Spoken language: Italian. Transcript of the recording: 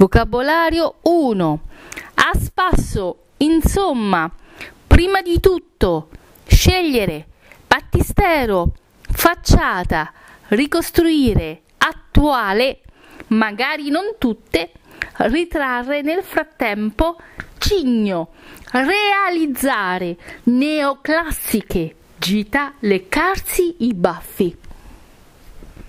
Vocabolario 1. A spasso, insomma, prima di tutto, scegliere, battistero, facciata, ricostruire, attuale, magari non tutte, ritrarre nel frattempo, cigno, realizzare, neoclassiche, gita, leccarsi i baffi.